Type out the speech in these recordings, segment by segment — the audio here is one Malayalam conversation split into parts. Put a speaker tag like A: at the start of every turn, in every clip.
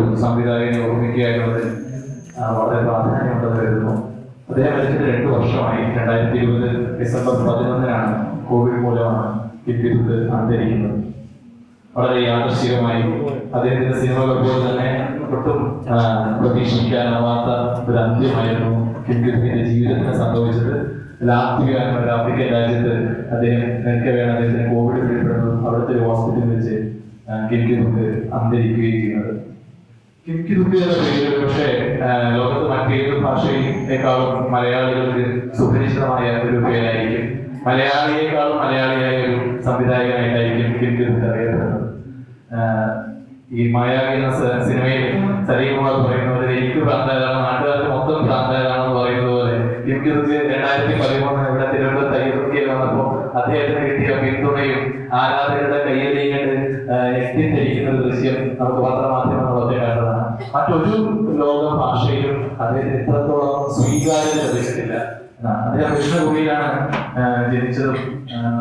A: ഒരു സംവിധായകനെ ഓർമ്മിക്കുക എന്നുള്ളത് വളരെ പ്രാധാന്യമുണ്ടെന്ന് കരുതുന്നു. അദ്ദേഹം മരിച്ചിട്ട് രണ്ട് വർഷമായി. രണ്ടായിരത്തി ഇരുപത് ഡിസംബർ പതിനൊന്നിനാണ് കോവിഡ് മൂലമാണ് ഇത്തിരുത്ത് അന്തരിക്കുന്നത്. വളരെ യാദർശികമായി അദ്ദേഹത്തിന്റെ സിനിമകൾ പോലെ തന്നെ ഒട്ടും പ്രതീക്ഷിക്കാനാവാത്ത ഒരു അന്ത്യമായിരുന്നു കിംഗിന്റെ ജീവിതത്തിന് സംഭവിച്ചത്. ലാത്വിക എന്ന ആഫ്രിക്കൻ രാജ്യത്ത് അദ്ദേഹം നിൽക്കവെയാണ് അദ്ദേഹത്തിന് കോവിഡ് പിടിപ്പെടുന്നു അവിടുത്തെ ഒരു ഹോസ്പിറ്റലിൽ വെച്ച് കിംഗിന് അന്തരിക്കുകയും ചെയ്യുന്നത്. പക്ഷേ ലോകത്ത് മറ്റേത് ഭാഷയെക്കാളും മലയാളികൾക്ക് സുപരിചിതമായ ഒരു പേരായിരിക്കും. മലയാളിയെക്കാളും മലയാളിയായ ഒരു സംവിധായകനായിട്ടായിരിക്കും കിംകിതുക്ക് അറിയപ്പെടുന്നത് ഈ മായാവി എന്ന സിനിമയിൽ സലീകുമാർ പറയുന്ന പോലെ എനിക്ക് പ്രാന്തരാണ് നാട്ടുകാർക്ക് മൊത്തം പ്രാന്തരാണെന്ന് പറയുന്നത് പോലെ എനിക്ക് രണ്ടായിരത്തി ഇവിടെ വന്നപ്പോൾ അദ്ദേഹത്തിന് കിട്ടിയ പിന്തുണയും ആരാധകരുടെ കയ്യിലേക്ക് എത്തിച്ചിരിക്കുന്ന ദൃശ്യം നമുക്ക് പത്രമാധ്യമങ്ങളൊക്കെ കണ്ടതാണ്. മറ്റൊരു ലോക ഭാഷയിലും അദ്ദേഹത്തിന് എത്രത്തോളം സ്വീകാര്യത ലഭിച്ചിട്ടില്ല. അദ്ദേഹം ദക്ഷിണകൊറിയയിലാണ് ജനിച്ചതും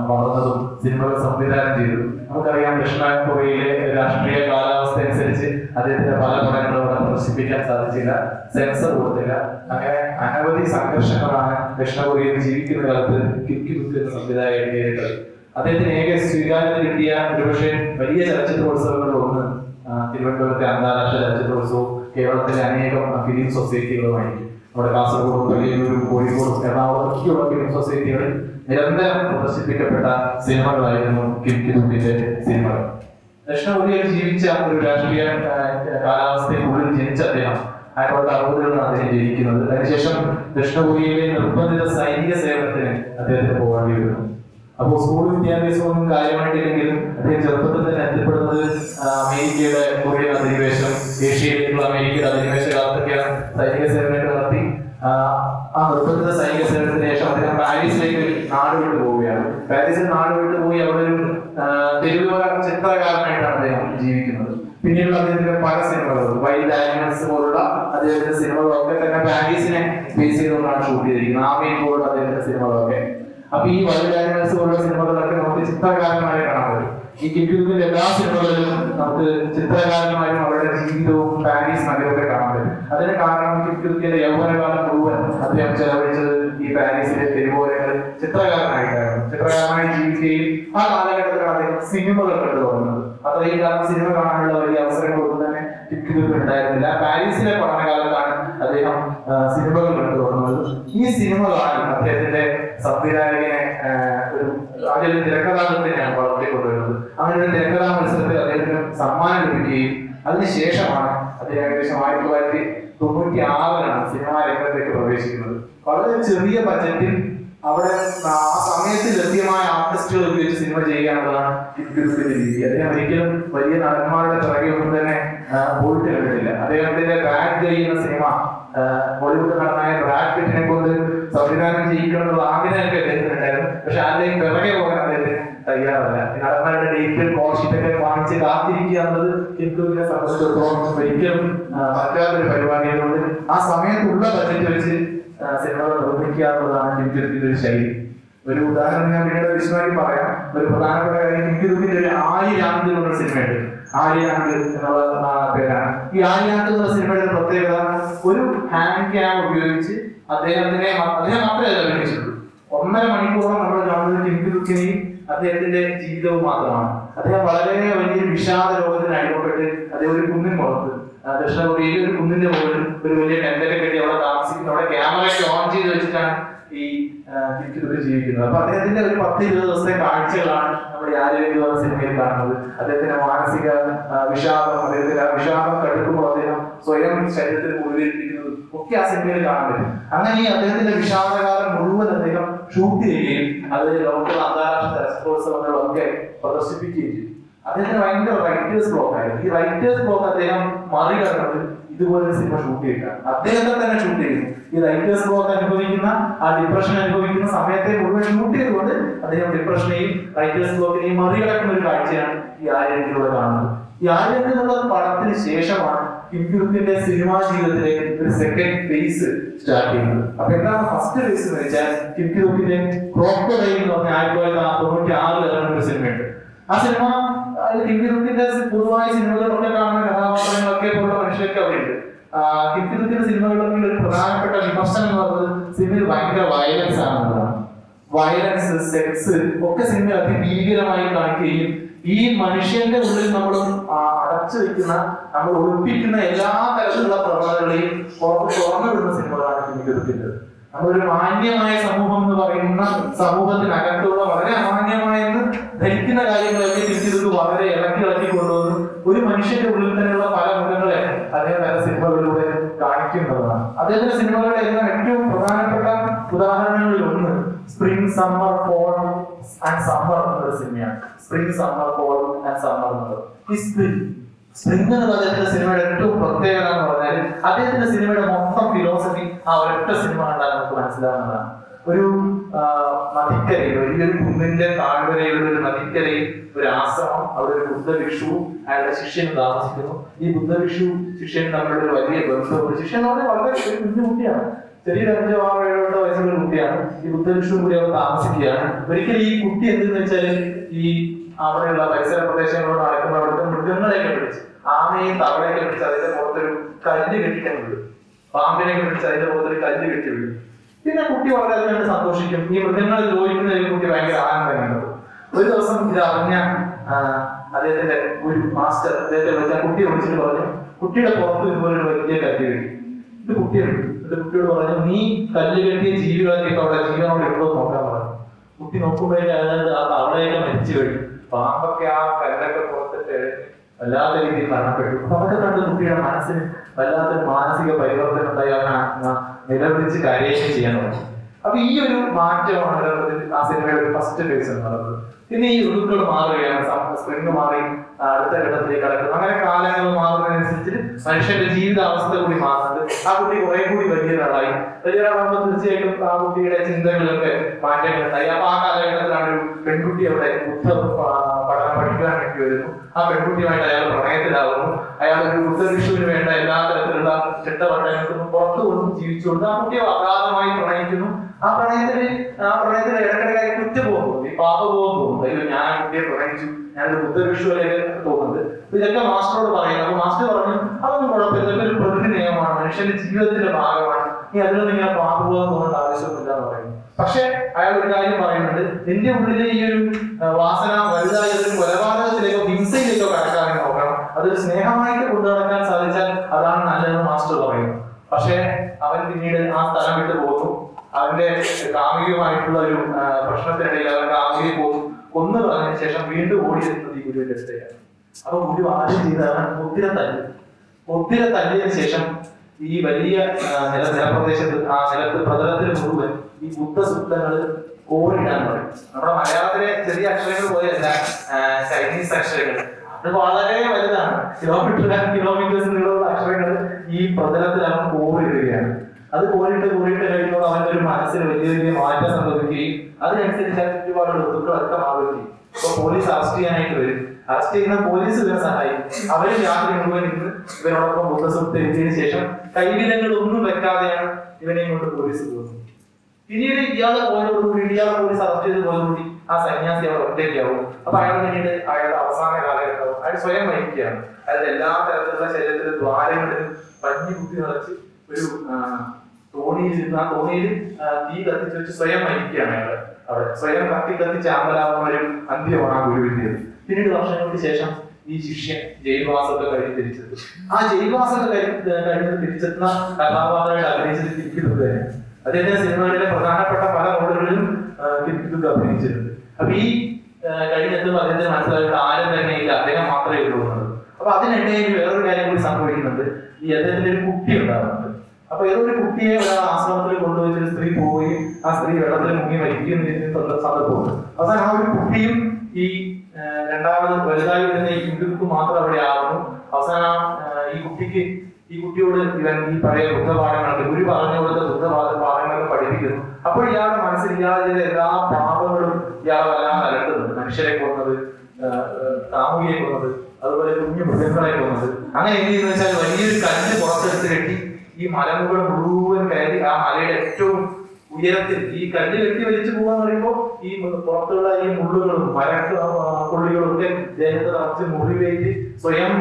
A: വളർന്നതും സിനിമകൾ സംവിധാനം ചെയ്തതും. നമുക്കറിയാം ദക്ഷിണ കൊറിയയിലെ രാഷ്ട്രീയ കാലാവസ്ഥ അനുസരിച്ച് അദ്ദേഹത്തിന്റെ പല പടങ്ങളും അവിടെ പ്രദർശിപ്പിക്കാൻ സാധിച്ചില്ല. സെൻസർ കൊടുത്തില്ല. അങ്ങനെ അനവധി സംഘർഷങ്ങളാണ് ദക്ഷിണ കൊറിയയിൽ ജീവിക്കുന്ന കാലത്ത് കിക്കി എന്ന സംവിധായകൻ നേരിട്ടത് അദ്ദേഹത്തിന് ഏക സ്വീകാര്യത കിട്ടിയ ഒരുപക്ഷെ വലിയ ആ, തിരുവനന്തപുരത്തെ അന്താരാഷ്ട്ര ചലച്ചിത്രോത്സവവും കേരളത്തിലെ അനേകം ഫിലിം സൊസൈറ്റികളുമായിരിക്കും നമ്മുടെ കാസർഗോഡ് വെളിയൂരും കോഴിക്കോടും ഒക്കെയുള്ള ഫിലിം സൊസൈറ്റികളിൽ നിരന്തരം പ്രദർശിപ്പിക്കപ്പെട്ട സിനിമകളായിരുന്നു കിൻകിന്റെ സിനിമകൾ. ദക്ഷിണ കൊറിയയിൽ ജീവിച്ച ഒരു രാഷ്ട്രീയ കാലാവസ്ഥയ്ക്കുള്ളിൽ ജനിച്ച അദ്ദേഹം ആയിരത്തി തൊള്ളായിരത്തി അറുപതുകളിലാണ് അദ്ദേഹം ജനിക്കുന്നത്. അതിനുശേഷം ദക്ഷിണ കൊറിയയിലെ നിർബന്ധിത സൈനിക സേവനത്തിന് അദ്ദേഹത്തിന് പോകേണ്ടി വരുന്നു. അപ്പോൾ സ്കൂൾ വിദ്യാഭ്യാസമൊന്നും കാര്യമായിട്ടില്ലെങ്കിലും അദ്ദേഹം ചെറുപ്പത്തിൽ തന്നെ എത്തിപ്പെടുന്നത് അമേരിക്കയുടെ കൊറിയൻ അധിനിവേശം ഏഷ്യയിലേക്കുള്ള അമേരിക്കയുടെ അധിനിവേശ കാലത്തൊക്കെയാണ് സൈനിക സേവനമൊക്കെ നടത്തി. ആ, നിർബന്ധിത സൈനിക സേവനത്തിന് ശേഷം അദ്ദേഹം പാരീസിലേക്ക് നാട് വിട്ടു പോവുകയാണ്. പാരീസിൽ നാട് വിട്ടു പോയി അവിടെ ഒരു തെരുവുകാര ചിത്രകാരനായിട്ടാണ് അദ്ദേഹം ജീവിക്കുന്നത്. പിന്നീട് അദ്ദേഹത്തിന്റെ പല സിനിമകളും വൈൽഡ് ആനിമൽസ് പോലുള്ള അദ്ദേഹത്തിന്റെ സിനിമകളൊക്കെ തന്നെ പാരീസിനെ ബേസ് ചെയ്തുകൊണ്ടാണ് ഷൂട്ട് ചെയ്തിരിക്കുന്നത്. ആമീൻ പോലുള്ള അദ്ദേഹത്തിന്റെ സിനിമകളൊക്കെ. അപ്പൊ ഈ ആനിമൽസ് പോലുള്ള സിനിമകളൊക്കെ നമുക്ക് ചിത്രകാരന്മാരെ കാണാൻ പറ്റും. ഈ കിറ്റുവിന്റെ എല്ലാ സിനിമകളിലും നമുക്ക് ചിത്രകാരന്മാരും അവരുടെ ജീവിതവും പാരീസ് നഗരമൊക്കെ കാണാൻ പറ്റും. അതിന് കാരണം കിറ്റുവിന്റെ യൗവനകാലം മുഴുവൻ അദ്ദേഹം ചെലവഴിച്ചത് ഈ പാരീസിലെ തെരുവോരങ്ങളിൽ ചിത്രകാരനായിട്ടായിരുന്നു. ചിത്രകാരനായി ജീവിക്കുകയും ആ കാലഘട്ടത്തിലാണ് അദ്ദേഹം സിനിമകൾ കണ്ടു തുടങ്ങുന്നത്. അത്രയും കാലം സിനിമ കാണാനുള്ള വലിയ അവസരങ്ങളൊന്നും തന്നെ കിറ്റുവിന് ഉണ്ടായിരുന്നില്ല. പാരീസിലെ പഠനകാലത്താണ് അദ്ദേഹം സിനിമകൾ കണ്ടു തുടങ്ങുന്നത്. ഈ സിനിമകളാണ് അദ്ദേഹത്തിന്റെ സംവിധായകനെ ഒരു അതിൽ തിരക്കഥാകൃത്തിനെയാണ് വളർത്തിക്കൊണ്ടുവരുന്നത് അങ്ങനെ ഒരു തിരക്കഥാ മത്സരത്തിൽ അദ്ദേഹത്തിന് സമ്മാനം ലഭിക്കുകയും അതിനുശേഷമാണ് അദ്ദേഹം ഏകദേശം ആയിരത്തി തൊള്ളായിരത്തി തൊണ്ണൂറ്റി ആറിലാണ് സിനിമാ രംഗത്തേക്ക് പ്രവേശിക്കുന്നത്. വളരെ ചെറിയ ബജറ്റിൽ അവിടെ ആ സമയത്ത് ലഭ്യമായ ആർട്ടിസ്റ്റുകൾ ഉപയോഗിച്ച് സിനിമ ചെയ്യുക എന്നുള്ളതാണ് ഇപ്പോഴത്തെ രീതി. അദ്ദേഹം ഒരിക്കലും വലിയ നടന്മാരുടെ പിറകെ തന്നെ പോയിട്ട് കണ്ടിട്ടില്ല. അദ്ദേഹത്തിന്റെ ബാഡ് ചെയ്യുന്ന സിനിമ ബോളിവുഡ് നടനായ ബ്രാഡ് പിറ്റിനെ കൊണ്ട് സംവിധാനം ചെയ്യിക്കണം എന്നുള്ള ആഗ്രഹമൊക്കെ അദ്ദേഹത്തിനുണ്ടായിരുന്നു. പക്ഷെ ആരുടെയും പിറകെ പോകാൻ അദ്ദേഹത്തിന് തയ്യാറല്ല. നടന്മാരുടെ ഡേറ്റ് കോൾ ഷീറ്റൊക്കെ വാങ്ങിച്ച് കാത്തിരിക്കുക എന്നത് ഹിന്ദുവിനെ സംബന്ധിച്ചിടത്തോളം ഒരിക്കലും ആ, പറ്റാത്തൊരു പരിപാടിയായതുകൊണ്ട് ആ സമയത്തുള്ള ബജറ്റ് വെച്ച് സിനിമകൾ നിർമ്മിക്കുക എന്നുള്ളതാണ് ഹിന്ദുവിന്റെ ഒരു ശൈലി. ഒരു ഉദാഹരണം ഞാൻ പിന്നീട് വിശദമായി പറയാം. ഒരു പ്രധാനപ്പെട്ട കാര്യം ഹിന്ദുവിന്റെ ഒരു ആയിരാന്ത് എന്നുള്ള സിനിമയുണ്ട് ആര്യാണ്ട് എന്നുള്ള പേരാണ്. ഈ ആര്യാണ്ട് എന്നുള്ള സിനിമയുടെ പ്രത്യേകത ഒരു ഹാൻഡ് ക്യാം ഉപയോഗിച്ച് അദ്ദേഹത്തിനെ അദ്ദേഹം മാത്രമേ അഭിനയിച്ചിട്ടുള്ളൂ. ഒന്നര മണിക്കൂറോളം നമ്മൾ കാണുന്നത് ദുഃഖിനെയും അദ്ദേഹത്തിന്റെ ജീവിതവും മാത്രമാണ്. അദ്ദേഹം വളരെ വലിയ വിഷാദ രോഗത്തിന് അനുഭവപ്പെട്ട് അദ്ദേഹം ഒരു കുന്നിൻ പുറത്ത് ദക്ഷിണ ഒരു കുന്നിന്റെ മുകളിൽ ഒരു വലിയ ടെന്റൊക്കെ കെട്ടി അവിടെ താമസിക്കുന്നു. അവിടെ ക്യാമറയൊക്കെ ഓൺ ചെയ്ത് വെച്ചിട്ടാണ് ഈ ടിങ്കു ജീവിക്കുന്നത്. അപ്പൊ അദ്ദേഹത്തിന്റെ ഒരു പത്ത് ഇരുപത് ദിവസത്തെ കാഴ്ചകളാണ് നമ്മുടെ ആരോഗ്യ സിനിമയിൽ കാണുന്നത്. അദ്ദേഹത്തിന്റെ മാനസിക വിഷാദം അദ്ദേഹത്തിന്റെ വിഷാദം കടുക്കുമ്പോൾ അദ്ദേഹം സ്വയം ശരീരത്തിൽ മുഴുവിരിപ്പിക്കുന്നത് സിനിമയിൽ കാണാൻ അങ്ങനെ ഈ അദ്ദേഹത്തിന്റെ വിഷാദകാലം മുഴുവൻ അദ്ദേഹം ഷൂട്ട് ചെയ്യുകയും അത് ലോകത്തിലെ അന്താരാഷ്ട്ര ചലച്ചിത്രോത്സവങ്ങളിലൊക്കെ പ്രദർശിപ്പിക്കുകയും ചെയ്തു. അദ്ദേഹത്തിന് ഭയങ്കര റൈറ്റേഴ്സ് ബ്ലോക്ക് ആയിരുന്നു. ഈ റൈറ്റേഴ്സ് ബ്ലോക്ക് അദ്ദേഹം മറികടന്നത് ഇതുപോലൊരു സിനിമ ഷൂട്ട് ചെയ്തിട്ടാണ്. അദ്ദേഹത്തെ തന്നെ ഷൂട്ട് ചെയ്യുന്നു ഈ റൈറ്റേഴ്സ് ബ്ലോക്ക് അനുഭവിക്കുന്ന ആ ഡിപ്രഷൻ അനുഭവിക്കുന്ന സമയത്തെ മുഴുവൻ ഷൂട്ട് ചെയ്തുകൊണ്ട് അദ്ദേഹം ഡിപ്രഷനെയും റൈറ്റേഴ്സ് ബ്ലോക്കിനെയും മറികടക്കുന്ന ഒരു കാഴ്ചയാണ് ഈ ആര്യനിലൂടെ കാണുന്നത്. ഈ ആര്യൻ എന്നുള്ള പടത്തിന് ശേഷമാണ് കിംകുത്തിന്റെ സിനിമാ ജീവിതത്തിലെ ഒരു സെക്കൻഡ് ഫേസ് സ്റ്റാർട്ട് ചെയ്യുന്നത്. അപ്പൊ എന്താണ് ഫസ്റ്റ് ഫേസ് എന്ന് വെച്ചാൽ കിംകുത്തിന്റെ ക്രോക്കോഡൈൽ എന്ന് പറഞ്ഞ ആയിരത്തി തൊള്ളായിരത്തി തൊണ്ണൂറ്റി ആറിൽ ഇറങ്ങുന്ന ഒരു സിനിമയുണ്ട്. ആ സിനിമ കിങ്കിതുക്കിന്റെ പൊതുവായ സിനിമകളിലൊക്കെ കാണുന്ന കഥാപാത്രങ്ങളൊക്കെ പോലുള്ള മനുഷ്യരൊക്കെ അവിടെയുണ്ട്. കിങ്കിതുക്കിന്റെ സിനിമകളിൽ ഒരു പ്രധാനപ്പെട്ട വിമർശനം എന്ന് പറയുന്നത് സിനിമയിൽ ഭയങ്കര വയലൻസ് ആണെന്നുള്ളതാണ്. വയലൻസ് സെക്സ് ഒക്കെ സിനിമയിൽ അതിഭീകരമായി കാണിക്കുകയും ഈ മനുഷ്യന്റെ ഉള്ളിൽ നമ്മൾ അടച്ചു വെക്കുന്ന നമ്മൾ ഒളിപ്പിക്കുന്ന എല്ലാ തരത്തിലുള്ള പ്രവണതകളെയും പുറത്ത് തുറന്നു വിടുന്ന സിനിമകളാണ് കിങ്കിതുക്കിന്റെ നമ്മളൊരു മാന്യമായ സമൂഹം എന്ന് പറയുന്ന സമൂഹത്തിനകത്തുള്ള വളരെ അമാന്യമായെന്ന് ധരിക്കുന്ന കാര്യങ്ങളൊക്കെ തിരിച്ചത് വളരെ ഇളക്കി ഇളക്കി കൊണ്ടുവന്ന് ഒരു മനുഷ്യന്റെ ഉള്ളിൽ തന്നെയുള്ള പല മുഖങ്ങളെ അദ്ദേഹം പല സിനിമകളിലൂടെ കാണിക്കുന്നതാണ്. അദ്ദേഹത്തിന്റെ സിനിമകളുടെ എല്ലാം ഏറ്റവും പ്രധാനപ്പെട്ട ഉദാഹരണങ്ങളിൽ ഒന്ന് spring summer fall and summer എന്നൊരു സിനിമയാണ്. Spring summer fall and summer എന്നുള്ളത് ഈ സ്പ്രിംഗ് സ്പ്രിംഗ് എന്ന് പറഞ്ഞ സിനിമയുടെ ഏറ്റവും പ്രത്യേകത എന്ന് പറഞ്ഞാൽ അദ്ദേഹത്തിന്റെ സിനിമയുടെ മൊത്തം ഫിലോസഫി ആ ഒരൊറ്റ സിനിമ കണ്ടാൽ നമുക്ക് മനസ്സിലാവുന്നതാണ്. ഒരു നദിക്കരയിൽ വലിയൊരു കുന്നിന്റെ താഴ്വരയിലുള്ള ഒരു നദിക്കരയിൽ ഒരു ആശ്രമം അവിടെ ഒരു ബുദ്ധഭിക്ഷുവും അയാളുടെ ശിഷ്യനും താമസിക്കുന്നു. ഈ ബുദ്ധഭിക്ഷു ശിഷ്യനും തമ്മിലുള്ള ഒരു വലിയ ബന്ധവും ശിഷ്യൻ വളരെ ഒരു കുഞ്ഞു കുട്ടിയാണ് ചെറിയൊരു അഞ്ചോ ആറോ ഏഴോ എട്ടോ വയസ്സുള്ള കുട്ടിയാണ്. ഈ ബുദ്ധഭിക്ഷുവും കൂടി അവർ താമസിക്കുകയാണ്. ഒരിക്കലും ഈ കുട്ടി എന്തെന്ന് വെച്ചാൽ ഈ അവിടെയുള്ള പരിസര പ്രദേശങ്ങളോട് നടക്കുമ്പോൾ അവിടുത്തെ മൃഗങ്ങളെയൊക്കെ പിടിച്ച് ആമയും തവളയൊക്കെ പിടിച്ച് അതിന്റെ പുറത്തൊരു കല്ല് കെട്ടിട്ട് വിടും പാമ്പിനെയൊക്കെ പിടിച്ച് അതിന്റെ പുറത്തൊരു കല്ല് കെട്ടി വിടും പിന്നെ കുട്ടി വളരെ കണ്ട് സന്തോഷിക്കും. ഈ മൃഗങ്ങൾ ചോദിക്കുന്നതിൽ കുട്ടി ഭയങ്കര ആനന്ദം കണ്ടത് ഒരു ദിവസം ഇത് അറിഞ്ഞ അദ്ദേഹത്തിന്റെ ഒരു മാസ്റ്റർ അദ്ദേഹത്തെ വിളിച്ച കുട്ടിയെ വിളിച്ചിട്ട് പറഞ്ഞു കുട്ടിയുടെ പുറത്ത് ഇതുപോലെ ഒരു വലിയ കല്ല് കെട്ടി. ഇത് കുട്ടിയെ കുട്ടിയോട് പറഞ്ഞു നീ കല്ല് കെട്ടിയ ജീവികളൊക്കെ അവിടെ ജീവനോട് എന്ന് നോക്കാൻ പറഞ്ഞു. കുട്ടി നോക്കുമ്പോഴേക്കും ആ തവളയൊക്കെ മരിച്ചു കഴിഞ്ഞു പാമ്പൊക്കെ ആ കല്ലൊക്കെ പുറത്തിട്ട് വല്ലാത്ത രീതിയിൽ മരണപ്പെട്ടു. അതൊക്കെ കണ്ട് കുട്ടിയുടെ മനസ്സിന് വല്ലാത്തൊരു മാനസിക പരിവർത്തനം ഉണ്ടായി. അവൻ നിലവിളിച്ച് കാര്യേഷൻ ചെയ്യാൻ തുടങ്ങി. അപ്പൊ ഈ ഒരു മാറ്റമാണ് ആ സിനിമയുടെ ഫസ്റ്റ് ഫേസ് എന്ന് പറയുന്നത്. പിന്നെ ഈ ഋതുക്കൾ മാറുകയാണ് സ്പ്രിംഗ് മാറി അടുത്ത ഘട്ടത്തിലേക്ക് കടക്കുന്നു അങ്ങനെ കാലങ്ങൾ മാറുന്നതിനനുസരിച്ച് മനുഷ്യന്റെ ജീവിതാവസ്ഥ കൂടി മാറുന്നുണ്ട്. ആ കുട്ടി കുറെ കൂടി വലിയൊരാളായി വലിയൊരാളാകുമ്പോൾ തീർച്ചയായിട്ടും ആ കുട്ടിയുടെ ചിന്തകളൊക്കെ മാറ്റങ്ങൾ ഉണ്ടായി അപ്പൊ ആ കാലഘട്ടത്തിലാണ് ഒരു പെൺകുട്ടി അവിടെ ബുദ്ധ പഠനം പഠിക്കാൻ വേണ്ടി വരുന്നു. ആ പെൺകുട്ടിയുമായിട്ട് അയാൾ പ്രണയത്തിലാവുന്നു. അയാൾ ഒരു ബുദ്ധവിഷുവിന് വേണ്ട എല്ലാ തരത്തിലുള്ള ചിട്ടവട്ടങ്ങൾക്കും പുറത്തു കൊണ്ടും ജീവിച്ചുകൊണ്ട് ആ കുട്ടിയെ അഗാധമായി പ്രണയിക്കുന്നു. ആ പ്രണയത്തിന് ആ പ്രണയത്തിന് ഇടക്കിടക്കായി കുറ്റബോധം തോന്നി പാപബോധം തോന്നുന്നു അയ്യോ ഞാൻ ആ കുട്ടിയെ പ്രണയിച്ചു. ഞാനൊരു ബുദ്ധവിഷുവിലേക്ക് തോന്നുന്നത് ഇതൊക്കെ മാസ്റ്ററോട് പറയുന്നത് അപ്പൊ മാസ്റ്റർ പറഞ്ഞു അതൊന്നും കുഴപ്പമില്ല. ഇതൊക്കെ ഒരു പ്രകൃതി നിയമമാണ്. മനുഷ്യന്റെ ജീവിതത്തിന്റെ ഭാഗമാണ്. നീ അതിനൊന്നും ഇങ്ങനെ പാപബോധം തോന്നേണ്ട ആവശ്യമൊന്നുമില്ല എന്ന് പറയുന്നു. പക്ഷെ അയാൾ ഒരു കാര്യം പറയുന്നുണ്ട്. നിന്റെ ഉള്ളിലെ ഈ ഒരു വാസന വലുതായ ഒരു കൊലപാതകത്തിലേക്കോ ഹിംസയിലേക്കോ കടക്കാതെ നോക്കണം. അതൊരു സ്നേഹമായിട്ട് കൊണ്ടു നടക്കാൻ സാധിച്ചാൽ അതാണ് നല്ലതെന്ന് മാസ്റ്റർ പറയുന്നു പക്ഷേ അവൻ പിന്നീട് ആ സ്ഥലം വിട്ടു പോകുന്നു അവന്റെ കാമികമായിട്ടുള്ള ഒരു പ്രശ്നത്തിനിടയിൽ അവൻ കാമികയെ പോകും. കൊന്നു കളഞ്ഞതിന് ശേഷം വീണ്ടും ഓടി എത്തുന്നത് ഈ ഗുരുവിന്റെ അടുത്തേക്കാണ്. അപ്പൊ ഗുരു ആദ്യം ചെയ്ത അവൻ ഒത്തിരി തല്ലി. മുദ്ര തല്ലിയതിനു ശേഷം ഈ വലിയ നില നിലപ്രദേശത്ത് ആ നിലത്ത് പ്രതലത്തിൽ മുഴുവൻ ഈ ബുദ്ധസൂക്തങ്ങൾ കോരിടാൻ പറയും നമ്മുടെ മലയാളത്തിലെ ചെറിയ അക്ഷരങ്ങൾ പോലെയല്ല ചൈനീസ് അക്ഷരങ്ങൾ. അത് വളരെ വലുതാണ്. കിലോമീറ്റർ കിലോമീറ്റേഴ്സ് നീളമുള്ള അക്ഷരങ്ങൾ ഈ പ്രതലത്തിൽ അവൻ കോറിയിടുകയാണ് അത് കോരിട്ട് കോരിട്ട് കഴിയുമ്പോൾ അവന്റെ ഒരു മനസ്സിൽ വലിയ വലിയ മാറ്റം സംഭവിക്കുകയും അതിനനുസരിച്ച് ചുറ്റുപാടുള്ള ഋതുക്കളൊക്കെ മാറുകയും ഇപ്പൊ പോലീസ് അറസ്റ്റ് ചെയ്യാനായിട്ട് വരും. അറസ്റ്റ് ചെയ്യുന്ന പോലീസ് ഇവരെ സഹായിക്കും. അവർ രാത്രി മുഴുവൻ ഇന്ന് ഇവരോടൊപ്പം ബുദ്ധസുഖത്ത് എത്തിയതിനു ശേഷം കൈവിലങ്ങൾ ഒന്നും വെക്കാതെയാണ് ഇവനെയും കൊണ്ട് പോലീസ് പോകുന്നത്. പിന്നീട് ഇയാളെ പോയതോടുകൂടി ഇയാളെ പോലീസ് അറസ്റ്റ് ചെയ്ത് പോയതോടുകൂടി ആ സന്യാസി അവിടെ ഒറ്റയ്ക്കാവും. അപ്പൊ അയാൾ പിന്നീട് അയാളുടെ അവസാന കാലഘട്ടവും അയാൾ സ്വയം മരിക്കുകയാണ്. അതായത് എല്ലാ തരത്തിലുള്ള ശരീരത്തിലെ ദ്വാരങ്ങളിലും പഞ്ഞി കുത്തി നിറച്ച് ഒരു തോണിയിൽ ഇരുന്ന് ആ തോണിയിൽ തീ കത്തിച്ച് വെച്ച് സ്വയം മരിക്കുകയാണ് അയാൾ. അവിടെ സ്വയം കത്തി കത്തി ചാമ്പലാവുന്ന ഒരു അന്ത്യമാണ് ആ ഗുരുവിന്റെ പിന്നീട് വർഷങ്ങൾക്ക് ശേഷം ഈ ശിഷ്യൻ ജയിൽവാസമൊക്കെ കഴിഞ്ഞ് തിരിച്ചെത്തും. ആ ജയിൽവാസത്തെ കഴിഞ്ഞ് കഴിഞ്ഞ് തിരിച്ചെത്തുന്ന കഥാപാത്രമായിട്ട് അഭിനയിച്ചത് കിരിക്കുന്നത് തന്നെ അദ്ദേഹത്തിന്റെ സിനിമകളിലെ പ്രധാനപ്പെട്ട പല റോളുകളിലും കിരിക്കുന്നത് അഭിനയിച്ചിട്ടുണ്ട് അപ്പൊ ഈ കഴിഞ്ഞെത്തുമ്പോൾ അദ്ദേഹത്തിന് മനസ്സിലായിട്ട് ആരും തന്നെ ഇല്ല. അദ്ദേഹം മാത്രമേ ഉള്ളൂ അപ്പൊ അതിനിടയിൽ വേറൊരു കാര്യം കൂടി സംഭവിക്കുന്നുണ്ട്. ഈ അദ്ദേഹത്തിന്റെ ഒരു കുട്ടി ഉണ്ടാകുന്നുണ്ട്. അപ്പൊ ഏതോ ഒരു കുട്ടിയെ ഒരാൾ ആശ്രമത്തിൽ കൊണ്ടുപോയി സ്ത്രീ പോയി. ആ സ്ത്രീ വെള്ളത്തിൽ മുങ്ങി മരിക്കുകയും ചെയ്യുന്ന സന്ദ- സന്ദർഭമുണ്ട് അവസാനം ആ ഒരു കുട്ടിയും ഈ രണ്ടാമത് വലുതായി വരുന്ന ഹിന്ദുക്ക് മാത്രം അവിടെ ആകുന്നു അവസാനം ഈ കുട്ടിക്ക് ഈ കുട്ടിയോട് ഇവൻ ഈ പഴയ ബുദ്ധപാഠങ്ങളുണ്ട് ഗുരു പറഞ്ഞു കൊടുത്ത ബുദ്ധപാഠ പാഠങ്ങളൊക്കെ പഠിപ്പിക്കുന്നു അപ്പോൾ ഇയാളുടെ മനസ്സിൽ ഇയാളുടെ എല്ലാ പാപങ്ങളും ഇയാൾ വല്ലാതെ അലട്ടുന്നുണ്ട് മനുഷ്യരെ കൊന്നത് കാമുകിയെ കൊന്നത് അതുപോലെ കുഞ്ഞു മൃഗങ്ങളെ കൊന്നത്. അങ്ങനെ എന്ത് വെച്ചാൽ വലിയൊരു കല്ല് പുറത്തെടുത്ത് കെട്ടി ഈ മലമുകൾ മുഴുവൻ കയറി ആ മലയുടെ ഏറ്റവും ഉയരത്തിൽ ഈ കല്ല് കെട്ടി വലിച്ചു പോകാന്ന് പറയുമ്പോൾ ഈ പുറത്തുള്ള ഈ മുള്ളുകളും മരക്ക് പുള്ളികളും ഒക്കെ ദേഹത്ത് നിറച്ച് മുറിവേറ്റ് സ്വയം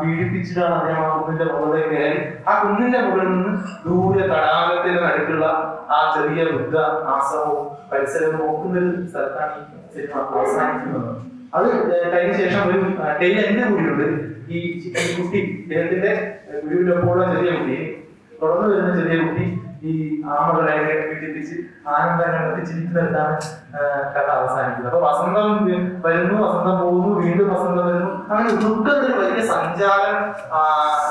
A: പീഡിപ്പിച്ചിട്ടാണ് അദ്ദേഹം ആ കുന്നിന്റെ മുകളിലേക്ക് കയറി. ആ കുന്നിന്റെ മുകളിൽ നിന്ന് ദൂരെ തടാകത്തിന്റെ നടുക്കുള്ള ആ ചെറിയ വൃദ്ധ ആശ്രമവും പരിസരവും നോക്കുന്ന ഒരു സ്ഥലത്താണ് ഈ സിനിമ അവസാനിക്കുന്നത്. അത് കഴിഞ്ഞ ശേഷം ഒരു ടെയിൽ എന്റെ കൂടിയുണ്ട് ഈ കുട്ടി ഇദ്ദേഹത്തിന്റെ വീടിലൊപ്പമുള്ള ചെറിയ കുട്ടി തുടർന്ന് വരുന്ന ചെറിയ കുട്ടി ഈ ആമകളെ പീഡിപ്പിച്ച് ആനന്ദം കഥ അവസാനിക്കുന്നത്. അപ്പൊ വസന്തം വരുന്നു വസന്തം പോകുന്നു വീണ്ടും വസന്തം വരുന്നു. അങ്ങനെ വലിയ സഞ്ചാരം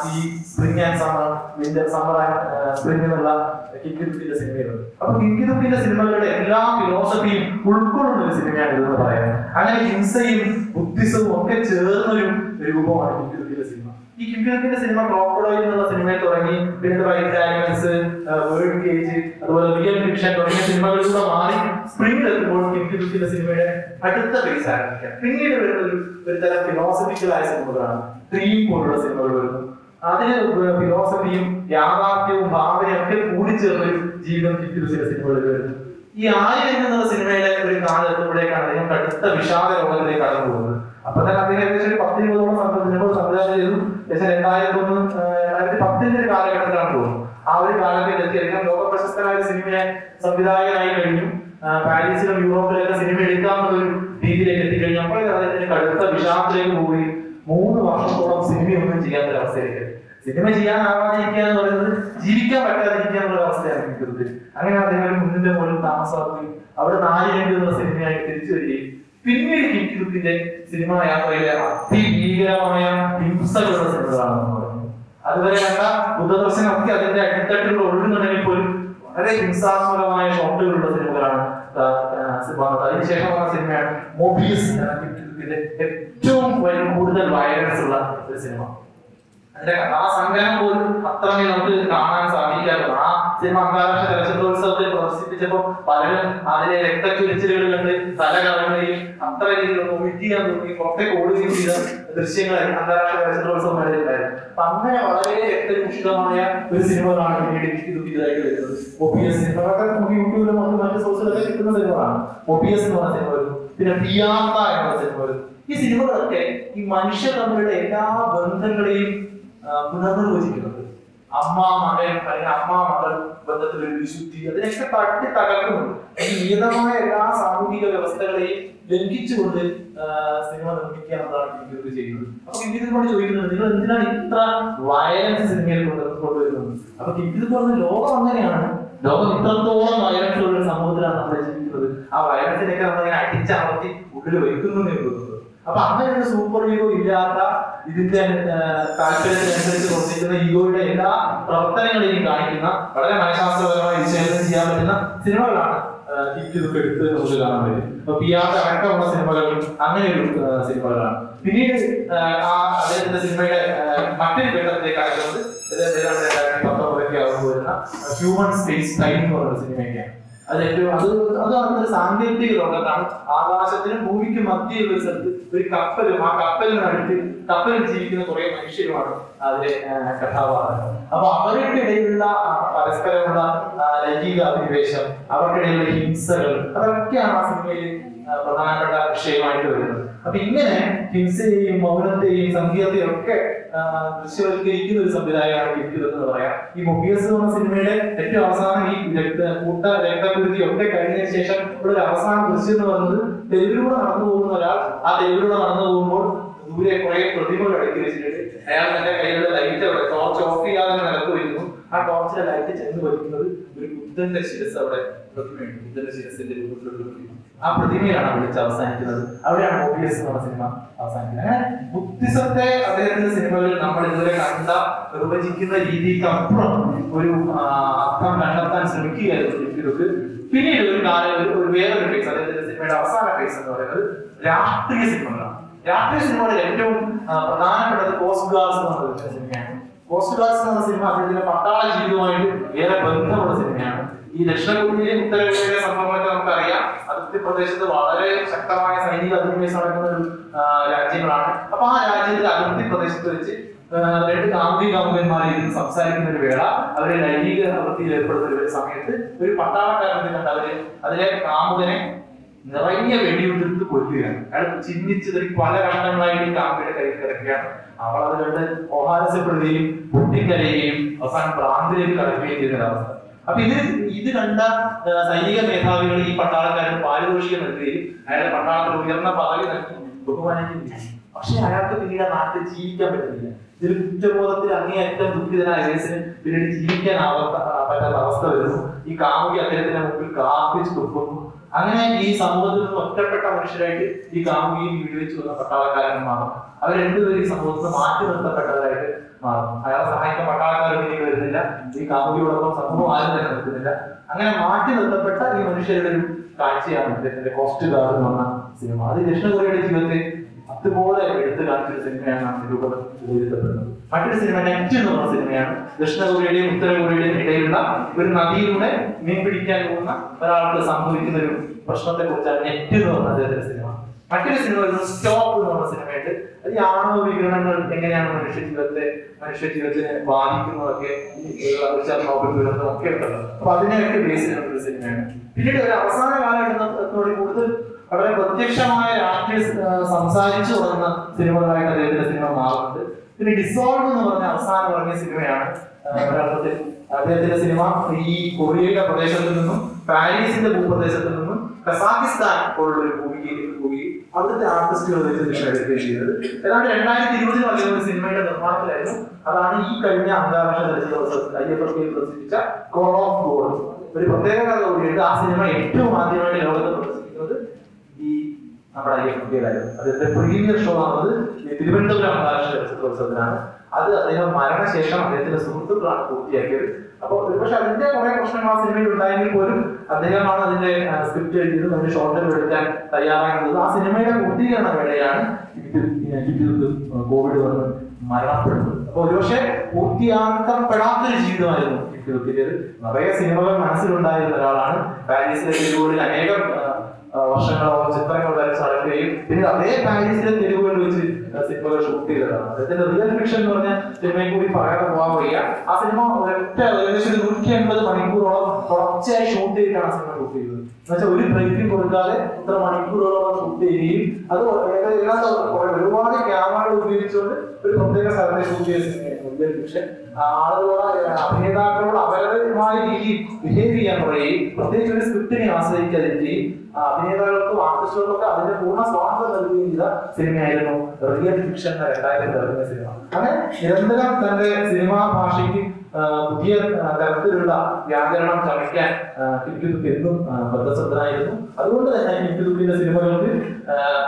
A: ഈ spring and summer winter summer and spring എന്നുള്ള കിക്കിതുപ്പിന്റെ സിനിമയിലുണ്ട്. അപ്പൊ സിനിമകളുടെ എല്ലാ ഫിലോസഫിയും ഉൾക്കൊള്ളുന്ന ഒരു സിനിമയാണ് ഇതെന്ന് പറയാം അങ്ങനെ ഹിംസയും ബുദ്ധിസവും ഒക്കെ ചേർന്നൊരു രൂപമാണ് കിക്കിതുപ്പിന്റെ സിനിമ. ഈ കിക്കിതുപ്പിന്റെ സിനിമ ക്രോക്കോഡോയിൽ എന്നുള്ള സിനിമയിൽ തുടങ്ങി പിന്നീട് വൈറ്റ് ആനിമൽസ് വേൾഡ് കേജ് അതുപോലെ റിയൽ ഫിക്ഷൻ തുടങ്ങിയ സിനിമകളിലൂടെ മാറി സ്പ്രിംഗ് എത്തുമ്പോൾ കിക്കിതുപ്പിന്റെ സിനിമയുടെ അടുത്ത ഫേസ് ആരംഭിക്കാം. പിന്നീട് വരുന്ന ഒരു ഒരു തരം ഫിലോസഫിക്കലായ സിനിമകളാണ് ഡ്രീം പോലുള്ള സിനിമകൾ വരുന്നു അതിന് ഫിലോസഫിയും യാഥാർത്ഥ്യവും ഭാവനയും ഒക്കെ കൂടിച്ചേർന്നൊരു ജീവിതം കിക്കിതുപ്പിന്റെ സിനിമകളിൽ വരുന്നു. ഈ ആയിരം എന്നുള്ള സിനിമയിലെ ഒരു കാലത്തുമ്പോഴേക്കാണ് അദ്ദേഹം കടുത്ത വിഷാദ രോഗത്തിലേക്ക് കടന്നു പോകുന്നത് അപ്പൊ തന്നെ അദ്ദേഹം ഏകദേശം ഒരു പത്ത് ഇരുപതോളം സിനിമകൾ സംവിധാനം ചെയ്തു. ഏകദേശം രണ്ടായിരത്തി ഒന്ന് രണ്ടായിരത്തി പത്തിന്റെ കാലഘട്ടത്തിലാണ് തോന്നുന്നു. ആ ഒരു എത്തി. അദ്ദേഹം ലോക പ്രശസ്തനായ ഒരു സിനിമയെ സംവിധായകനായി കഴിഞ്ഞു. പാരീസിലും യൂറോപ്പിലൊക്കെ സിനിമ എടുക്കാമെന്നൊരു രീതിയിലേക്ക് എത്തിക്കഴിഞ്ഞു. അപ്പോൾ അദ്ദേഹത്തിന് കടുത്ത വിഷാദത്തിലേക്ക് പോയി മൂന്ന് വർഷത്തോളം സിനിമയൊന്നും ചെയ്യാത്ത അവസ്ഥയിലേക്ക് സിനിമ ചെയ്യാനാവാതിരിക്കുക എന്ന് പറയുന്നത് ജീവിക്കാൻ പറ്റാതിരിക്കുക എന്നുള്ള അവസ്ഥയാണ് എനിക്ക് അങ്ങനെ അദ്ദേഹം മുന്നിന്റെ മുകളിൽ താമസമാക്കുകയും അവിടെ നാല് രണ്ടു സിനിമയായി തിരിച്ചു വരികയും പിന്നീട് കിട്ടുന്നതിന്റെ സിനിമാ യാത്രയിലെ അതിഭീകരമായ ഹിംസകളുടെ പറയുന്നത്. അതുവരെ കണ്ട ബുദ്ധദർശനമൊക്കെ അതിന്റെ അടുത്തട്ടുള്ള ഒഴുകുന്നുണ്ടെങ്കിൽ പോലും വളരെ ഹിംസാത്മകമായ ഷോട്ടുകളുള്ള സിനിമകളാണ് അതിനുശേഷം വന്ന സിനിമയാണ് മൊബീസ് ഏറ്റവും കൂടുതൽ വയലൻസ് ഉള്ള ഒരു സിനിമ. അതിന്റെ സങ്കലം പോലും അത്രമേ നമുക്ക് കാണാൻ സാധിക്കാറുള്ളൂ. ആ സിനിമ അന്താരാഷ്ട്ര ചലച്ചിത്രോത്സവത്തിൽ പ്രദർശിപ്പിച്ചപ്പോൾ പലരും അതിലെ രക്തച്ചുരിച്ചിലുകൾ കണ്ട് തല കറങ്ങുകയും അത്ര രീതിയിൽ ഒമിറ്റ് ചെയ്യാൻ തോന്നി പുറത്തേക്ക് ഓടുകയും ചെയ്ത ദൃശ്യങ്ങൾ അന്താരാഷ്ട്ര ചലച്ചിത്രോത്സവം മേളയിലുണ്ടായിരുന്നു അപ്പൊ അങ്ങനെ വളരെ രക്തരൂഷിതമായ ഒരു സിനിമകളാണ് പിന്നീട് എനിക്ക് ഇതായിട്ട് വരുന്നത്. ഒബിഎസ് സിനിമകളൊക്കെ നമുക്ക് യൂട്യൂബിലും മറ്റു മറ്റു സോഴ്സിലൊക്കെ കിട്ടുന്ന സിനിമകളാണ്. ഒബിഎസ് എന്ന് പറഞ്ഞ സിനിമ വരും പിന്നെ പിയാത്ത എന്ന സിനിമ വരും ഈ സിനിമകളൊക്കെ ഈ മനുഷ്യർ തമ്മിലുള്ള എല്ലാ ബന്ധങ്ങളെയും ആ, പുനർനിർവചിക്കുന്നുണ്ട് അമ്മ മകൻ അല്ലെങ്കിൽ അമ്മ മകൾ ബന്ധത്തിൽ ഒരു വിശുദ്ധി അതിനൊക്കെ തട്ടി തകർക്കുന്നുണ്ട്. ഈ നിയതമായ എല്ലാ സാമൂഹിക വ്യവസ്ഥകളെയും ലംഘിച്ചുകൊണ്ട് സിനിമ നിർമ്മിക്കുക എന്നതാണ് ഇന്ത്യയിൽ ചെയ്യുന്നത്. അപ്പൊ ഇന്ത്യയോട് ചോദിക്കുന്നത് നിങ്ങൾ എന്തിനാണ് ഇത്ര വയലൻസ് സിനിമയിൽ കൊണ്ട് കൊണ്ടുവരുന്നത്? അപ്പൊ ഇന്ത്യയിൽ പറഞ്ഞ ലോകം അങ്ങനെയാണ്. ലോകം ഇത്രത്തോളം വയലൻസ് ഉള്ള സമൂഹത്തിലാണ് നമ്മൾ ജീവിക്കുന്നത്. ആ വയലൻസിനൊക്കെ നമ്മളിങ്ങനെ അടിച്ചമർത്തി ഉള്ളിൽ വയ്ക്കുന്നു എന്ന് അപ്പൊ അങ്ങനെയുള്ള സൂപ്പർ ഈഗോ ഇല്ലാത്ത ഇതിന്റെ താല്പര്യത്തിനനുസരിച്ച് പ്രവർത്തിക്കുന്ന ഈഗോയുടെ എല്ലാ പ്രവർത്തനങ്ങളെയും കാണിക്കുന്ന വളരെ മനഃശാസ്ത്രപരമായി വിശകലനം ചെയ്യാൻ പറ്റുന്ന സിനിമകളാണ് ഇതൊക്കെ എടുത്ത് നമുക്ക് കാണാൻ പറ്റും. അപ്പൊ ആർ അടക്കമുള്ള സിനിമകൾ അങ്ങനെ ഒരു സിനിമകളാണ്. പിന്നീട് ആ, അദ്ദേഹത്തിന്റെ സിനിമയുടെ മറ്റൊരു ഘട്ടത്തിലേക്ക് കടക്കുന്നത് ഇത് പത്തൊമ്പതൊക്കെ ആകുമ്പോൾ വരുന്ന ഹ്യൂമൻ സ്പേസ് ടൈം എന്ന് പറയുന്ന സിനിമയൊക്കെയാണ്. അത് ഏറ്റവും അത് അത് ഒരു സാങ്കേതിക ലോകത്താണ്. ആകാശത്തിനും ഭൂമിക്കും മധ്യയുള്ള സ്ഥലത്ത് ഒരു കപ്പലും ആ കപ്പലിനടുത്ത് കപ്പലിൽ ജീവിക്കുന്ന കുറെ മനുഷ്യരുമാണ് അതിലെ കഥാപാത്രം കഥാപാത്രങ്ങൾ. അപ്പൊ അവരുടെ ഇടയിലുള്ള ആ, പരസ്പരമുള്ള ലൈംഗിക അഭിനിവേശം അവർക്കിടയിലുള്ള ഹിംസകൾ അതൊക്കെയാണ് ആ സിനിമയിൽ പ്രധാനപ്പെട്ട വിഷയമായിട്ട് വരുന്നത്. അപ്പൊ ഇങ്ങനെ ഹിംസയെയും മൗനത്തെയും സംഗീതത്തെയും ഒക്കെ ദൃശ്യവൽക്കരിക്കുന്ന ഒരു സംവിധായകമാണ് കിരിക്കുന്നത് എന്ന് പറയാം. ഈ മൊബിയസ് എന്ന സിനിമയുടെ ഏറ്റവും അവസാനം ഈ കൂട്ട രക്തകുരുതി ഒക്കെ കഴിഞ്ഞതിന് ശേഷം ഉള്ള ഒരു അവസാന ദൃശ്യം എന്ന് പറയുന്നത് തെരുവിലൂടെ നടന്നു പോകുന്ന ഒരാൾ ആ തെരുവിലൂടെ നടന്നു പോകുമ്പോൾ ദൂരെ കുറെ പ്രതിമകൾ അടുക്കി വെച്ചിട്ടുണ്ട് അയാൾ തന്റെ കയ്യിലുള്ള ലൈറ്റ് ടോർച്ച് ഓഫ് ചെയ്യാതെ നിലത്ത് വരുന്നു. ആ ടോർച്ചിലെ ലൈറ്റ് ചെന്ന് ഒരു ബുദ്ധന്റെ ശിരസ് അവിടെ പ്രതിമയുണ്ട് ബുദ്ധന്റെ ശിരസിന്റെ രൂപത്തിലുള്ള പ്രതിമ ആ പ്രതിമയാണ് അവിടെ അവസാനിക്കുന്നത്. അവിടെയാണ് ഓബിയസ് എന്ന് പറഞ്ഞ സിനിമ അവസാനിക്കുന്നത്. അങ്ങനെ ബുദ്ധിസത്തെ അദ്ദേഹത്തിന്റെ സിനിമകളിൽ നമ്മൾ ഇതുവരെ കണ്ട നിർവചിക്കുന്ന രീതിക്ക് അപ്പുറം ഒരു അർത്ഥം കണ്ടെത്താൻ ശ്രമിക്കുകയായിരുന്നു പിന്നീട് ഒരു കാലം ഒരു വേറൊരു ഫേസ് അദ്ദേഹത്തിന്റെ സിനിമയുടെ അവസാന ഫേസ് എന്ന് പറയുന്നത് രാഷ്ട്രീയ സിനിമകളാണ്. രാഷ്ട്രീയ സിനിമകളിൽ ഏറ്റവും പ്രധാനപ്പെട്ടത് കോസ്റ്റ് ഗാർഡ്സ് എന്ന് പറയുന്ന സിനിമയാണ്. കോസ്റ്റ് ഗാർഡ്സ് എന്ന സിനിമ അദ്ദേഹത്തിന്റെ പട്ടാള ജീവിതവുമായിട്ട് ഏറെ ബന്ധമുള്ള സിനിമയാണ്. ഈ ദക്ഷിണ കൊറിയയിലെ ഉത്തര കൊറിയയിലെ സംഭവങ്ങളൊക്കെ നമുക്കറിയാം. അതിർത്തി പ്രദേശത്ത് വളരെ ശക്തമായ സൈനിക അധിനിവേശം നടക്കുന്ന ഒരു രാജ്യങ്ങളാണ്. അപ്പൊ ആ രാജ്യത്തിന്റെ അതിർത്തി പ്രദേശത്ത് വെച്ച് രണ്ട് ഗാന്ധി കാമുകന്മാരിൽ ഇരുന്ന് സംസാരിക്കുന്ന ഒരു വേള അവരെ ലൈംഗിക പ്രവൃത്തിയിൽ ഏർപ്പെടുന്ന ഒരു സമയത്ത് ഒരു പട്ടാളക്കാരനെ കണ്ട് അവർ അതിലെ കാമുകനെ നിറയെ വെടിയുണ്ടെടുത്ത് കൊല്ലുകയാണ്. അയാൾ ചിഹ്നിച്ച് പല ഘട്ടങ്ങളായിട്ട് ഈ കാമുകയുടെ കയ്യിൽ കിടക്കുകയാണ്. അവൾ അത് കണ്ട് ഓഹാരസപ്പെടുകയും പൊട്ടിക്കരയുകയും അവസാനം ഭ്രാന്തിലേക്ക് കടക്കുകയും ചെയ്യുന്ന ഒരവസ്ഥ അപ്പൊ ഇത് ഇത് കണ്ട സൈനിക മേധാവികൾ ഈ പട്ടാളക്കാരന് പാരിതോഷികം നൽകുകയും അയാളുടെ പട്ടാളത്തിൽ ഉയർന്ന പദവി നൽകി ബഹുമാനിക്കുകയും പക്ഷെ അയാൾക്ക് പിന്നീട് ആ നാട്ടിൽ ജീവിക്കാൻ പറ്റുന്നില്ല. ഇതിൽ കുറ്റബോധത്തിൽ അങ്ങേയറ്റം ദുഃഖിതനായ കേസിന് പിന്നീട് ജീവിക്കാൻ ആവാത്ത പറ്റാത്ത അവസ്ഥ വരുന്നു. ഈ കാമുകി അദ്ദേഹത്തിന്റെ മുമ്പിൽ കാപ്പിച്ച് തുപ്പുന്നു. അങ്ങനെ ഈ സമൂഹത്തിൽ നിന്ന് ഒറ്റപ്പെട്ട മനുഷ്യരായിട്ട് ഈ കാമുകിയും വീട് വെച്ച് വന്ന പട്ടാളക്കാരൻ രണ്ടുപേരും ഈ സമൂഹത്തിൽ മാറ്റി നിർത്തപ്പെട്ടവരായിട്ട് അയാളെ സഹായിക്കാൻ പട്ടാളക്കാരൊന്നും വരുന്നില്ല. ഈ കാമുകിയോടൊപ്പം സമൂഹം ആരും തന്നെ നിൽക്കുന്നില്ല. അങ്ങനെ മാറ്റി നിർത്തപ്പെട്ട ഈ മനുഷ്യരുടെ ഒരു കാഴ്ചയാണ് ഇദ്ദേഹത്തിന്റെ കോസ്റ്റ് ഗാർഡ് എന്ന് പറഞ്ഞ സിനിമ. അത് ദക്ഷിണ കൊറിയയുടെ ജീവിതത്തെ അതുപോലെ എടുത്തു കാണിച്ചൊരു സിനിമയാണ് നാം മറ്റൊരു സിനിമ നെറ്റ് എന്ന് പറഞ്ഞ സിനിമയാണ്. ദക്ഷിണ കൊറിയയുടെയും ഉത്തര കൊറിയയുടെയും ഇടയിലുള്ള ഒരു നദിയിലൂടെ മീൻ പിടിക്കാൻ പോകുന്ന ഒരാൾക്ക് സംഭവിക്കുന്ന ഒരു പ്രശ്നത്തെ കുറിച്ചാണ് നെറ്റ് എന്ന് പറഞ്ഞ അദ്ദേഹത്തിന്റെ സിനിമ. മറ്റൊരു സിനിമ വരുന്നത് സ്റ്റോപ്പ് എന്ന് പറഞ്ഞ സിനിമയുണ്ട്. അത് ആണവ വികരണങ്ങൾ എങ്ങനെയാണ് മനുഷ്യ ജീവിതത്തെ മനുഷ്യ ജീവിതത്തിനെ ബാധിക്കുന്നതൊക്കെ ഒക്കെ ഉണ്ടല്ലോ. അപ്പൊ അതിനെയൊക്കെ ബേസ് ചെയ്യുന്ന ഒരു സിനിമയാണ്. പിന്നീട് ഒരു അവസാന കാലഘട്ടത്തോടെ കൂടുതൽ വളരെ പ്രത്യക്ഷമായ രാഷ്ട്രീയ സംസാരിച്ചു തുടങ്ങുന്ന സിനിമകളായിട്ട് അദ്ദേഹത്തിന്റെ സിനിമ മാറുന്നുണ്ട്. പിന്നെ ഡിസോൾവ് എന്ന് പറഞ്ഞ അവസാനം ഇറങ്ങിയ സിനിമയാണ് ഒരർത്ഥത്തിൽ അദ്ദേഹത്തിന്റെ സിനിമ ഈ കൊറിയയുടെ പ്രദേശത്ത് നിന്നും പാരീസിന്റെ ഭൂപ്രദേശത്ത് നിന്നും കസാഖിസ്ഥാൻ പോലുള്ള ഒരു ഭൂമിയിലേക്ക് പോയി അവിടുത്തെ ആർട്ടിസ്റ്റുകൾ ചെയ്തത്. ഏതാണ്ട് രണ്ടായിരത്തി ഇരുപതിൽ വന്ന ഒരു സിനിമയുടെ നിർമ്മാണത്തിലായിരുന്നു. അതാണ് ഈ കഴിഞ്ഞ അന്താരാഷ്ട്ര ചലച്ചിത്രോത്സവത്തിൽ ഐ എഫ് എഫ് പ്രദർശിപ്പിച്ച കോൾ ഓഫ് ഗോഡ് ഒരു പ്രത്യേക കഥ കൂടിയുണ്ട്. ആ സിനിമ ഏറ്റവും ആദ്യമായിട്ട് ലോകത്ത് പ്രദർശിപ്പിക്കുന്നത് ഈ നമ്മുടെ ഐ എഫ് പിയിലായിരുന്നു അതിന്റെ പ്രീമിയർ ഷോ ആണത് തിരുവനന്തപുരം അന്താരാഷ്ട്ര ചലച്ചിത്രോത്സവത്തിലാണ്. അത് അദ്ദേഹം മരണശേഷം അദ്ദേഹത്തിന്റെ സുഹൃത്തുക്കളാണ് പൂർത്തിയാക്കിയത്. അപ്പോൾ ഒരുപക്ഷെ അതിന്റെ കുറെ പ്രശ്നങ്ങൾ ആ സിനിമയിൽ ഉണ്ടായെങ്കിൽ പോലും അദ്ദേഹമാണ് അതിന്റെ സ്ക്രിപ്റ്റ് എഴുതിയതും അതിന്റെ ഷോർട്ട് എടുക്കാൻ തയ്യാറാകുന്നത്. ആ സിനിമയുടെ പൂർത്തീകരണ വേളയാണ് കോവിഡ് വന്ന് മരണപ്പെടുന്നത്. അപ്പൊ ഒരുപക്ഷെ പൂർത്തിയാക്കപ്പെടാത്തൊരു ജീവിതമായിരുന്നു ഇദ്ദേഹത്തിന്റെത് നിറയെ സിനിമകൾ മനസ്സിലുണ്ടായിരുന്ന ഒരാളാണ്. പാരീസിലെ അനേകം വർഷങ്ങളോളം ചിത്രങ്ങൾ വരച്ച് നടക്കുകയും പിന്നെ അതേ പാരീസിലെ തെരുവുകൾ വെച്ച് സിനിമകൾ ഷൂട്ട് ചെയ്തതാണ്. അദ്ദേഹത്തിന്റെ റിയൽ ഫിക്ഷൻ എന്ന് പറഞ്ഞ സിനിമയും കൂടി പറയാതെ പോകാൻ വയ്യ. ആ സിനിമ ഒരൊറ്റ ഏകദേശം നൂറ്റി അൻപത് മണിക്കൂറോളം തുടർച്ചയായി ഷൂട്ട് ചെയ്തിട്ടാണ് സിനിമ ഷൂട്ട് ചെയ്തത്. എന്നുവെച്ചാൽ ഒരു ബ്രേക്കും കൊടുക്കാതെ ഇത്ര മണിക്കൂറോളം ഷൂട്ട് ചെയ്യുകയും അത് ഒരുപാട് ക്യാമറകൾ ഉപയോഗിച്ചുകൊണ്ട് ഒരു പ്രത്യേക സ്ഥലത്തെ ഷൂട്ട് പക്ഷെ ആളുകളോട് അഭിനേതാക്കളോട് അവരവരുമായ രീതിയിൽ ബിഹേവ് ചെയ്യാൻ പറയുകയും പ്രത്യേകിച്ച് ഒരു സ്ക്രിപ്റ്റിനെ ആശ്രയിക്കാതിരിക്കുകയും അഭിനേതാക്കൾക്കും ആർട്ടിസ്റ്റുകൾക്കും അതിന്റെ പൂർണ സ്വാതന്ത്ര്യം നൽകുകയും ചെയ്ത സിനിമയായിരുന്നു റിയൽ ഫിക്ഷൻ എന്ന രണ്ടായിരത്തി ഇറങ്ങിയ സിനിമ. അങ്ങനെ നിരന്തരം തന്റെ സിനിമാ ഭാഷയ്ക്ക് പുതിയ തരത്തിലുള്ള വ്യാകരണം ചമയ്ക്കാൻ കിറ്റുതുക്ക് എന്നും ബദ്ധശ്രദ്ധനായിരുന്നു അതുകൊണ്ട് തന്നെ കിറ്റുതുക്കിന്റെ സിനിമകൾക്ക്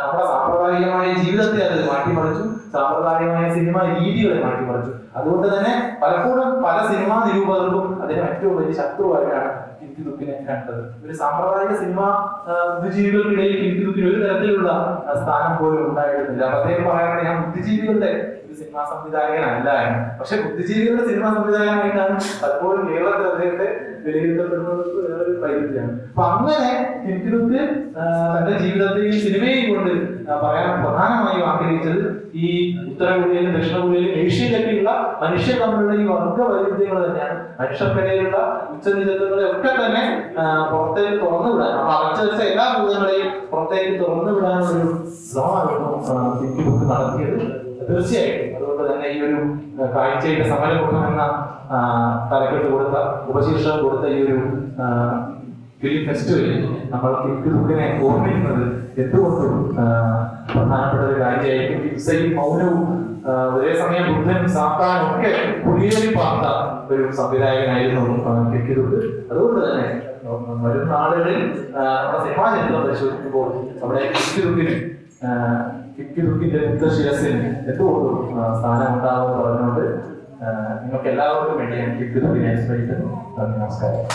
A: നമ്മുടെ സാമ്പ്രദായികമായ ജീവിതത്തെ അത് മാറ്റിമറിച്ചു. സാമ്പ്രദായികമായ സിനിമ രീതികളെ മാറ്റിമറിച്ചു അതുകൊണ്ട് തന്നെ പലപ്പോഴും പല സിനിമാ നിരൂപകർക്കും അതിന് ഏറ്റവും വലിയ ശത്രുവായിട്ടാണ് കിറ്റി ദുഃഖിനെ കണ്ടത്. ഒരു സാമ്പ്രദായിക സിനിമ ബുദ്ധിജീവികൾക്കിടയിൽ കിറ്റി ദുഃഖിന് ഒരു തരത്തിലുള്ള സ്ഥാനം പോലും ഉണ്ടായിരുന്നില്ല. അദ്ദേഹം പറയുന്നത് ഞാൻ ബുദ്ധിജീവികളുടെ ഒരു സിനിമാ സംവിധായകനല്ല എന്ന്. പക്ഷെ ബുദ്ധിജീവികളുടെ സിനിമാ സംവിധായകനായിട്ടാണ് പലപ്പോഴും കേരളത്തിൽ അദ്ദേഹത്തെ വിലയിരുത്തപ്പെടുന്നത് വേറൊരു വൈരുദ്ധ്യമാണ് അപ്പൊ അങ്ങനെ കിറ്റിദുക്ക് തന്റെ ജീവിതത്തെയും സിനിമയെയും കൊണ്ട് പറയാൻ പ്രധാനമായും ആഗ്രഹിച്ചത് ഈ ഉത്തര കൊറിയയിലും ഏഷ്യയിലൊക്കെയുള്ള മനുഷ്യ തമ്മിലുള്ള ഈ വർഗ വൈരുദ്ധ്യങ്ങൾ തന്നെയാണ്. മനുഷ്യർക്കിടയിലുള്ള ഉച്ചനിചത്വങ്ങളെ ഒക്കെ തന്നെ പുറത്തേക്ക് തുറന്നു വിടാൻ. അടച്ചു വെച്ച എല്ലാ ഭൂതങ്ങളെയും പുറത്തേക്ക് തുറന്നു വിടാനുള്ള ഒരു ശ്രമമായിരുന്നു നടത്തിയത്. തീർച്ചയായിട്ടും. അതുകൊണ്ട് തന്നെ ഈ ഒരു കാഴ്ചയുടെ സമരമുഖം എന്ന തലക്കെട്ട് കൊടുത്ത ഉപശീർഷകം കൊടുത്ത ഈ ഒരു ഫിലിം ഫെസ്റ്റിവലിൽ നമ്മൾ കിക്കുറുക്കിനെ ഓർമ്മിക്കുന്നത് എന്തുകൊണ്ടും പ്രധാനപ്പെട്ട ഒരു ഹിംസയും മൗനവും ഒരേ സമയം ബുദ്ധൻ സാത്താനും ഒക്കെ കുടിയേറി പാർത്ത ഒരു സംവിധായകനായിരുന്നു കിക്കുറുക്ക് അതുകൊണ്ട് തന്നെ വരും നാളുകളിൽ നമ്മുടെ സിനിമാ പരിശോധിക്കുമ്പോൾ നമ്മുടെ കിക്കുറുക്കിന് കിക്കുറുക്കിന്റെ മുത്തശിരസിന് എന്തുകൊണ്ടും സ്ഥാനം പറഞ്ഞുകൊണ്ട് നിങ്ങൾക്ക് എല്ലാവർക്കും വേണ്ടി ഞാൻ കിക്കുറുക്കിനെ അനുസ്മരിക്കുന്നു നന്ദി നമസ്കാരം.